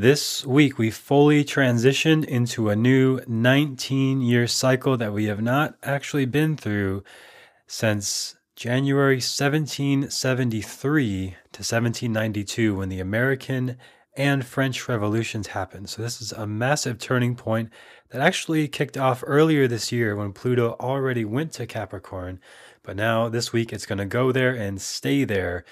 This week, we fully transitioned into a new 19 year cycle that we have not actually been through since January 1773 to 1792 when the American and French revolutions happened. So, this is a massive turning point that actually kicked off earlier this year when Pluto already went to Capricorn. But now, this week, it's going to go there and stay there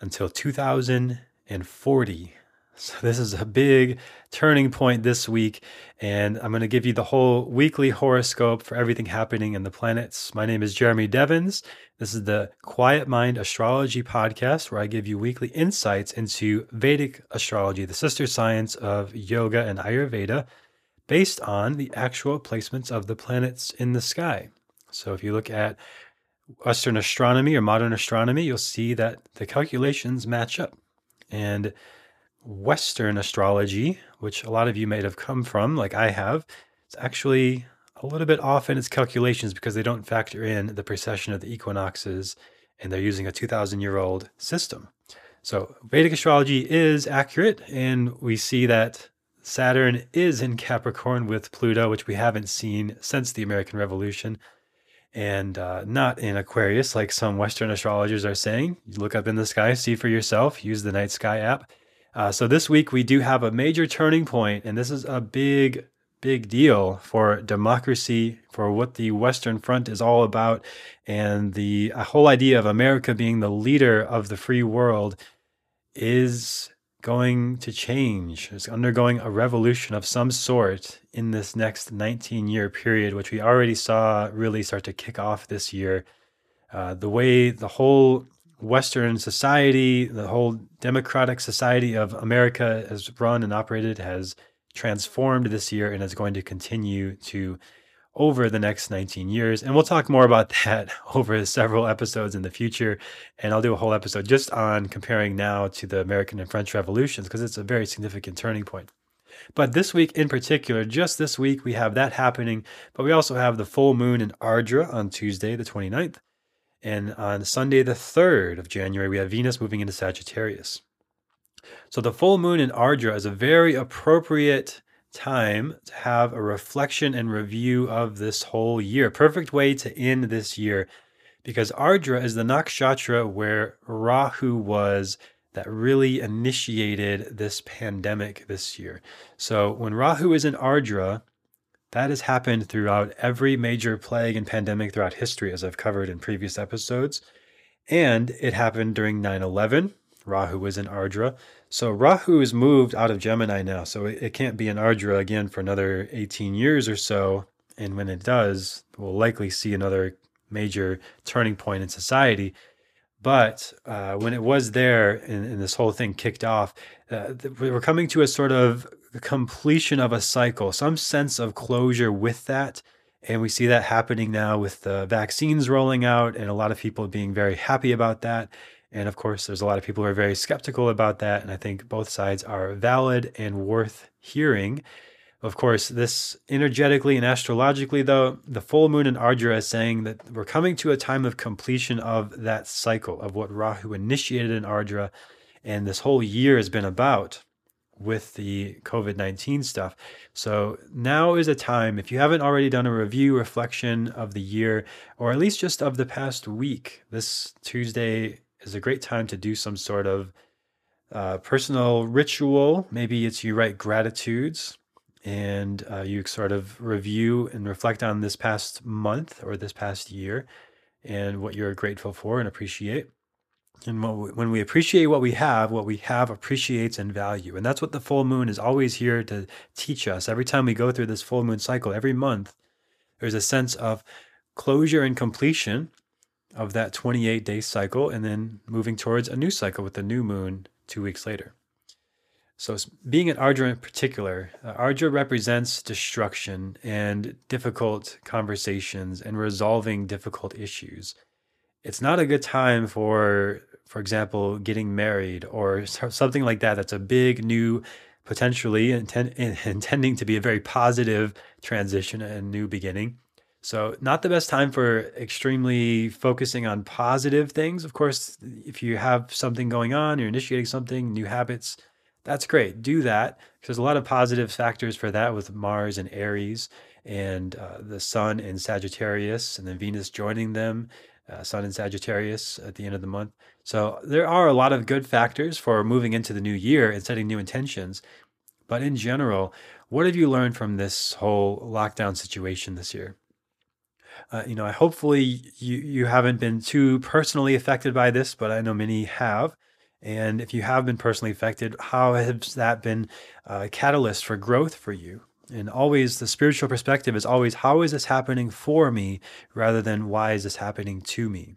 until 2040. So, this is a big turning point this week, and I'm going to give you the whole weekly horoscope for everything happening in the planets. My name is Jeremy Devins. This is the Quiet Mind Astrology Podcast, where I give you weekly insights into Vedic astrology, the sister science of yoga and Ayurveda, based on the actual placements of the planets in the sky. So, if you look at Western astronomy or modern astronomy, you'll see that the calculations match up. And Western astrology, which a lot of you may have come from, like I have, it's actually a little bit off in its calculations because they don't factor in the precession of the equinoxes and they're using a 2,000 year old system. So Vedic astrology is accurate, and we see that Saturn is in Capricorn with Pluto, which we haven't seen since the American Revolution, and uh, not in Aquarius, like some Western astrologers are saying. You look up in the sky, see for yourself, use the Night Sky app uh, so this week we do have a major turning point, and this is a big, big deal for democracy, for what the Western Front is all about, and the whole idea of America being the leader of the free world is going to change. It's undergoing a revolution of some sort in this next 19 year period, which we already saw really start to kick off this year. Uh, the way the whole Western society, the whole democratic society of America has run and operated has transformed this year and is going to continue to over the next 19 years. And we'll talk more about that over several episodes in the future. And I'll do a whole episode just on comparing now to the American and French revolutions because it's a very significant turning point. But this week in particular, just this week, we have that happening. But we also have the full moon in Ardra on Tuesday, the 29th. And on Sunday, the 3rd of January, we have Venus moving into Sagittarius. So the full moon in Ardra is a very appropriate time to have a reflection and review of this whole year. Perfect way to end this year because Ardra is the nakshatra where Rahu was that really initiated this pandemic this year. So when Rahu is in Ardra, that has happened throughout every major plague and pandemic throughout history, as I've covered in previous episodes. And it happened during 9 11. Rahu was in Ardra. So Rahu is moved out of Gemini now. So it, it can't be in Ardra again for another 18 years or so. And when it does, we'll likely see another major turning point in society. But uh, when it was there and, and, this whole thing kicked off, uh, we're coming to a sort of completion of a cycle, some sense of closure with that. And we see that happening now with the vaccines rolling out and a lot of people being very happy about that. And of course, there's a lot of people who are very skeptical about that. And I think both sides are valid and worth hearing. Of course, this energetically and astrologically, though, the full moon in Ardra is saying that we're coming to a time of completion of that cycle of what Rahu initiated in Ardra. And this whole year has been about with the COVID 19 stuff. So now is a time, if you haven't already done a review, reflection of the year, or at least just of the past week, this Tuesday is a great time to do some sort of uh, personal ritual. Maybe it's you write gratitudes and uh, you sort of review and reflect on this past month or this past year and what you're grateful for and appreciate. And when we appreciate what we have, what we have appreciates in value. And that's what the full moon is always here to teach us. Every time we go through this full moon cycle, every month, there's a sense of closure and completion of that 28 day cycle, and then moving towards a new cycle with the new moon two weeks later. So, being an Ardra in particular, uh, Ardra represents destruction and difficult conversations and resolving difficult issues. It's not a good time for, for example, getting married or something like that. That's a big new, potentially intending to be a very positive transition and new beginning. So, not the best time for extremely focusing on positive things. Of course, if you have something going on, you're initiating something, new habits, that's great. Do that. There's a lot of positive factors for that with Mars and Aries and uh, the Sun in Sagittarius and then Venus joining them, uh, Sun in Sagittarius at the end of the month. So there are a lot of good factors for moving into the new year and setting new intentions. But in general, what have you learned from this whole lockdown situation this year? Uh, you know, hopefully you you haven't been too personally affected by this, but I know many have. And if you have been personally affected, how has that been a catalyst for growth for you? And always the spiritual perspective is always how is this happening for me rather than why is this happening to me?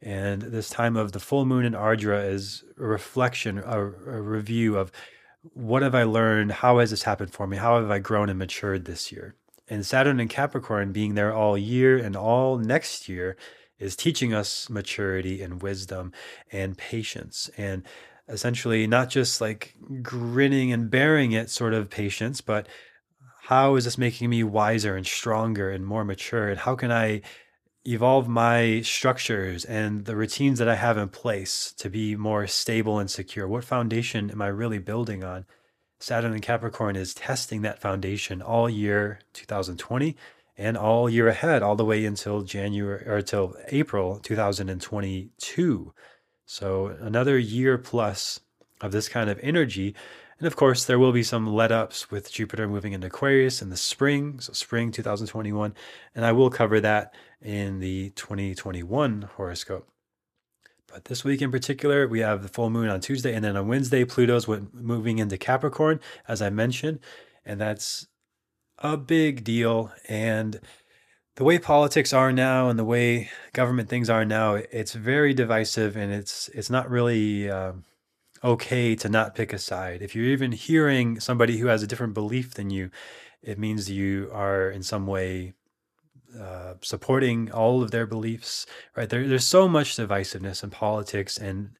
And this time of the full moon in Ardra is a reflection, a, a review of what have I learned? How has this happened for me? How have I grown and matured this year? And Saturn and Capricorn being there all year and all next year is teaching us maturity and wisdom and patience and essentially not just like grinning and bearing it sort of patience, but how is this making me wiser and stronger and more mature? And how can I evolve my structures and the routines that I have in place to be more stable and secure? What foundation am I really building on? Saturn and Capricorn is testing that foundation all year 2020 and all year ahead, all the way until January or until April 2022. So another year plus of this kind of energy. And of course, there will be some let ups with Jupiter moving into Aquarius in the spring, so spring 2021. And I will cover that in the 2021 horoscope. But this week in particular, we have the full moon on Tuesday, and then on Wednesday, Pluto's moving into Capricorn, as I mentioned. And that's a big deal. And the way politics are now and the way government things are now, it's very divisive and it's it's not really uh, okay to not pick a side. If you're even hearing somebody who has a different belief than you, it means you are in some way uh, supporting all of their beliefs. Right there, there's so much divisiveness in politics and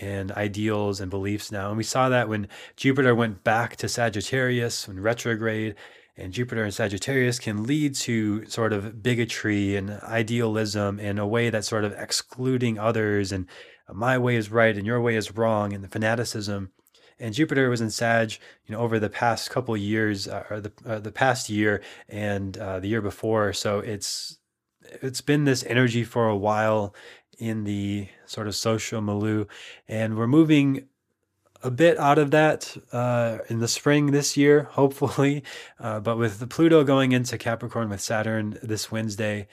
and ideals and beliefs now. And we saw that when Jupiter went back to Sagittarius when retrograde and Jupiter and Sagittarius can lead to sort of bigotry and idealism in a way that's sort of excluding others and my way is right and your way is wrong and the fanaticism. And Jupiter was in Sag, you know, over the past couple years, uh, or the uh, the past year and uh, the year before. So it's it's been this energy for a while in the sort of social milieu, and we're moving a bit out of that uh, in the spring this year, hopefully. Uh, but with Pluto going into Capricorn with Saturn this Wednesday,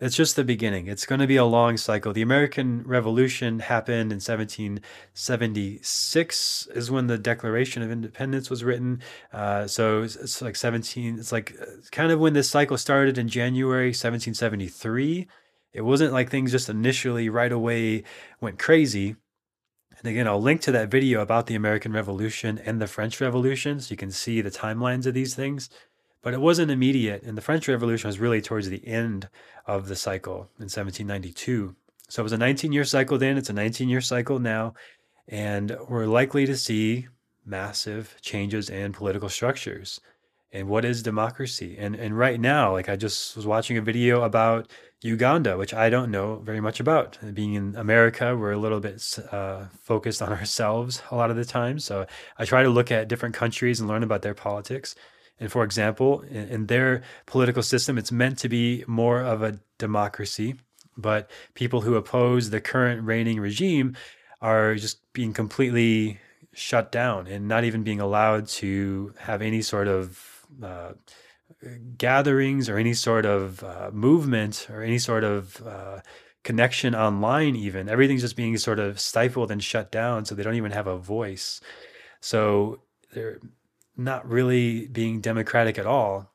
it's just the beginning. It's going to be a long cycle. The American Revolution happened in 1776 is when the Declaration of Independence was written. Uh, so it's, it's, like 17. It's like uh, kind of when this cycle started in January 1773. It wasn't like things just initially right away went crazy and again, I'll link to that video about the American Revolution and the French Revolution so you can see the timelines of these things. But it wasn't immediate, and the French Revolution was really towards the end of the cycle in 1792. So it was a 19 year cycle then, it's a 19 year cycle now, and we're likely to see massive changes in political structures. And what is democracy? And and right now, like I just was watching a video about Uganda, which I don't know very much about. Being in America, we're a little bit uh, focused on ourselves a lot of the time. So I try to look at different countries and learn about their politics. And for example, in, in their political system, it's meant to be more of a democracy. But people who oppose the current reigning regime are just being completely shut down and not even being allowed to have any sort of uh, gatherings or any sort of uh, movement or any sort of uh, connection online even everything's just being sort of stifled and shut down so they don't even have a voice. So they're not really being democratic at all.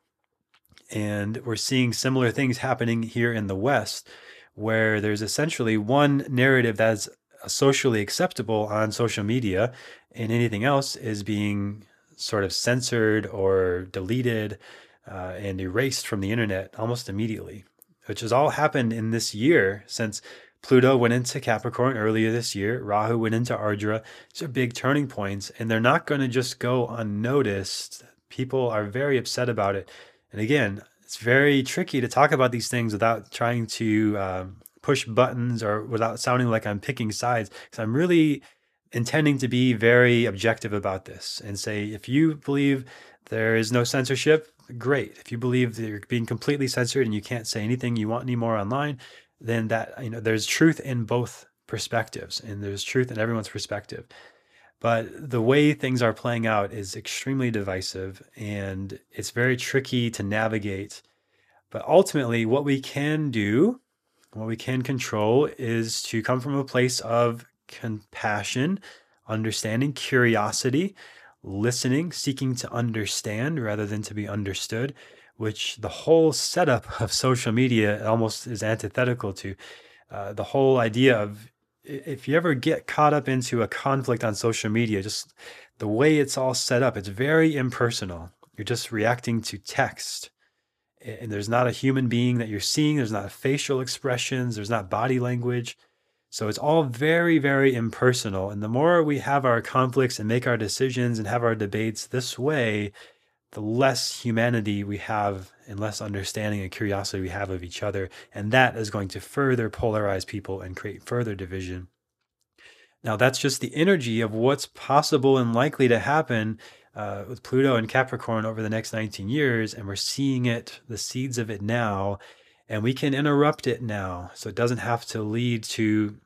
And we're seeing similar things happening here in the west where there's essentially one narrative that's socially acceptable on social media and anything else is being sort of censored or deleted uh, and erased from the internet almost immediately, which has all happened in this year since Pluto went into Capricorn earlier this year. Rahu went into Ardra. These are big turning points, and they're not going to just go unnoticed. People are very upset about it. And again, it's very tricky to talk about these things without trying to um, push buttons or without sounding like I'm picking sides. Because I'm really intending to be very objective about this and say if you believe there is no censorship, great. If you believe that you're being completely censored and you can't say anything you want anymore online, then that you know there's truth in both perspectives and there's truth in everyone's perspective. But the way things are playing out is extremely divisive and it's very tricky to navigate. But ultimately, what we can do, what we can control, is to come from a place of compassion, understanding, curiosity, listening, seeking to understand rather than to be understood, which the whole setup of social media almost is antithetical to. Uh, the whole idea of if you ever get caught up into a conflict on social media, just the way it's all set up, it's very impersonal. You're just reacting to text. And there's not a human being that you're seeing. There's not facial expressions. There's not body language. So it's all very, very impersonal. And the more we have our conflicts and make our decisions and have our debates this way, the less humanity we have and less understanding and curiosity we have of each other. And that is going to further polarize people and create further division. Now, that's just the energy of what's possible and likely to happen uh, with Pluto and Capricorn over the next 19 years. And we're seeing it, the seeds of it now. And we can interrupt it now. So it doesn't have to lead to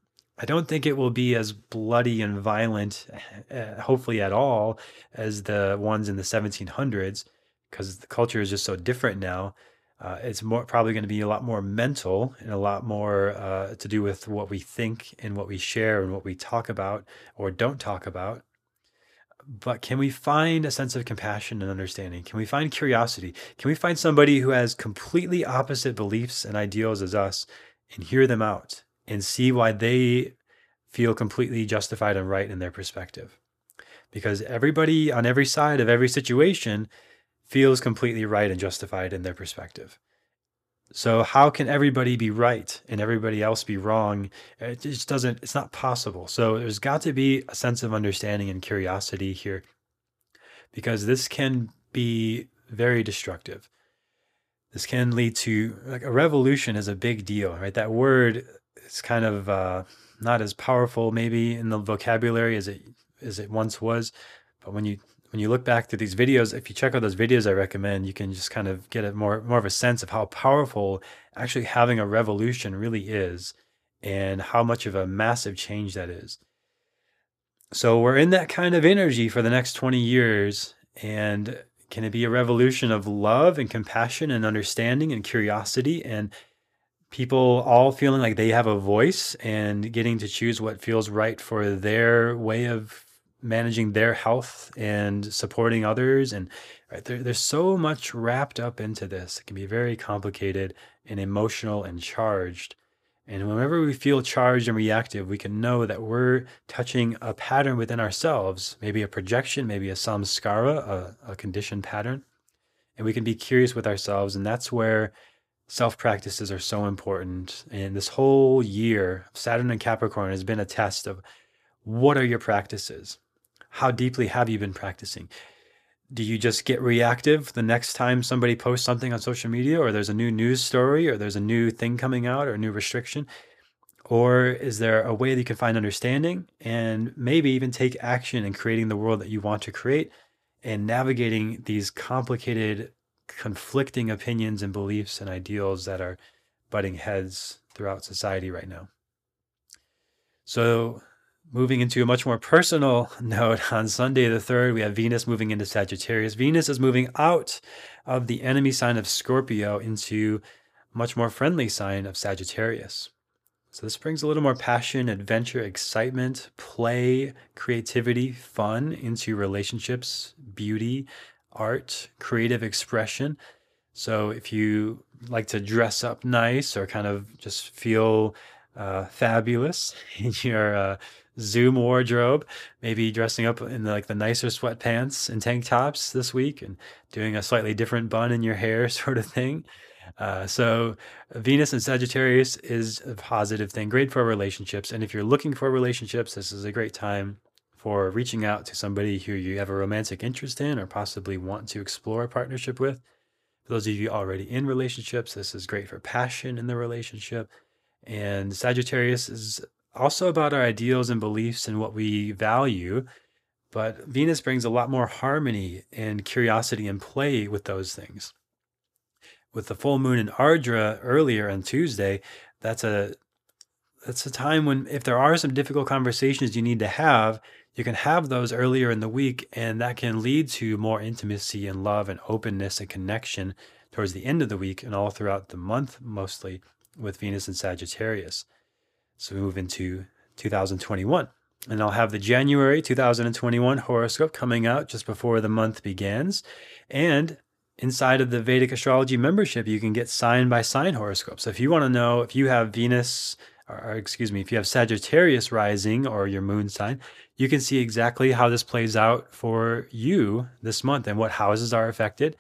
I don't think it will be as bloody and violent, uh, hopefully at all, as the ones in the 1700s, because the culture is just so different now. Uh, it's more probably going to be a lot more mental and a lot more uh, to do with what we think and what we share and what we talk about or don't talk about. But can we find a sense of compassion and understanding? Can we find curiosity? Can we find somebody who has completely opposite beliefs and ideals as us and hear them out and see why they feel completely justified and right in their perspective. Because everybody on every side of every situation feels completely right and justified in their perspective. So how can everybody be right and everybody else be wrong? It just doesn't it's not possible. So there's got to be a sense of understanding and curiosity here because this can be very destructive. This can lead to like a revolution is a big deal, right? That word it's kind of uh, not as powerful maybe in the vocabulary as it as it once was. But when you when you look back to these videos, if you check out those videos I recommend, you can just kind of get a more more of a sense of how powerful actually having a revolution really is and how much of a massive change that is. So we're in that kind of energy for the next 20 years and can it be a revolution of love and compassion and understanding and curiosity and people all feeling like they have a voice and getting to choose what feels right for their way of managing their health and supporting others. And right there, there's so much wrapped up into this. It can be very complicated and emotional and charged. And whenever we feel charged and reactive we can know that we're touching a pattern within ourselves maybe a projection maybe a samskara a, a conditioned pattern. And we can be curious with ourselves. And that's where self practices are so important. And this whole year, Saturn and Capricorn has been a test of what are your practices? How deeply have you been practicing? Do you just get reactive the next time somebody posts something on social media, or there's a new news story, or there's a new thing coming out, or a new restriction? Or is there a way that you can find understanding and maybe even take action in creating the world that you want to create and navigating these complicated conflicting opinions and beliefs and ideals that are butting heads throughout society right now. So, moving into a much more personal note, on Sunday the 3rd, we have Venus moving into Sagittarius. Venus is moving out of the enemy sign of Scorpio into much more friendly sign of Sagittarius. So this brings a little more passion, adventure, excitement, play, creativity, fun into relationships, beauty, art, creative expression. So if you like to dress up nice or kind of just feel uh, fabulous in your uh, Zoom wardrobe, maybe dressing up in the, like the nicer sweatpants and tank tops this week and doing a slightly different bun in your hair, sort of thing. Uh, so Venus and Sagittarius is a positive thing, great for relationships. And if you're looking for relationships, this is a great time for reaching out to somebody who you have a romantic interest in or possibly want to explore a partnership with. For those of you already in relationships, this is great for passion in the relationship. And Sagittarius is also about our ideals and beliefs and what we value. But Venus brings a lot more harmony and curiosity and play with those things. With the full moon in Ardra earlier on Tuesday, that's a that's a time when if there are some difficult conversations you need to have, you can have those earlier in the week and that can lead to more intimacy and love and openness and connection towards the end of the week and all throughout the month mostly with Venus and Sagittarius. So we move into 2021. And I'll have the January 2021 horoscope coming out just before the month begins. And inside of the Vedic astrology membership, you can get sign by sign horoscopes. So if you want to know if you have Venus, or excuse me, if you have Sagittarius rising or your moon sign, you can see exactly how this plays out for you this month and what houses are affected.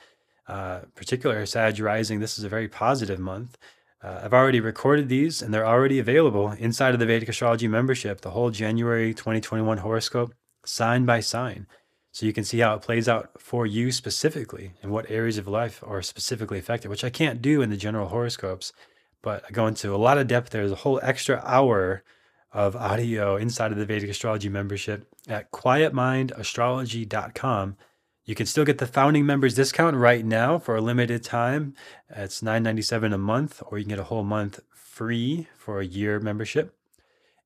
Uh, particular Sag rising, this is a very positive month. Uh, I've already recorded these and they're already available inside of the Vedic Astrology membership, the whole January 2021 horoscope, sign by sign. So you can see how it plays out for you specifically and what areas of life are specifically affected, which I can't do in the general horoscopes. But I go into a lot of depth. There's a whole extra hour of audio inside of the Vedic Astrology membership at quietmindastrology.com you can still get the founding members discount right now for a limited time. It's $9.97 a month, or you can get a whole month free for a year membership.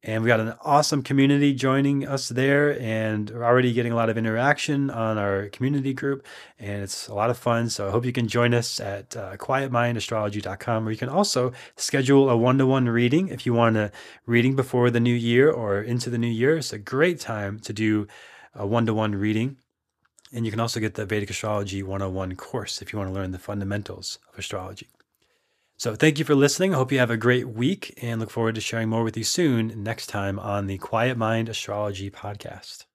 And we got an awesome community joining us there, and we're already getting a lot of interaction on our community group, and it's a lot of fun. So I hope you can join us at uh, quietmindastrology.com, where you can also schedule a one to one reading if you want a reading before the new year or into the new year. It's a great time to do a one to one reading. And you can also get the Vedic Astrology 101 course if you want to learn the fundamentals of astrology. So, thank you for listening. I hope you have a great week and look forward to sharing more with you soon next time on the Quiet Mind Astrology Podcast.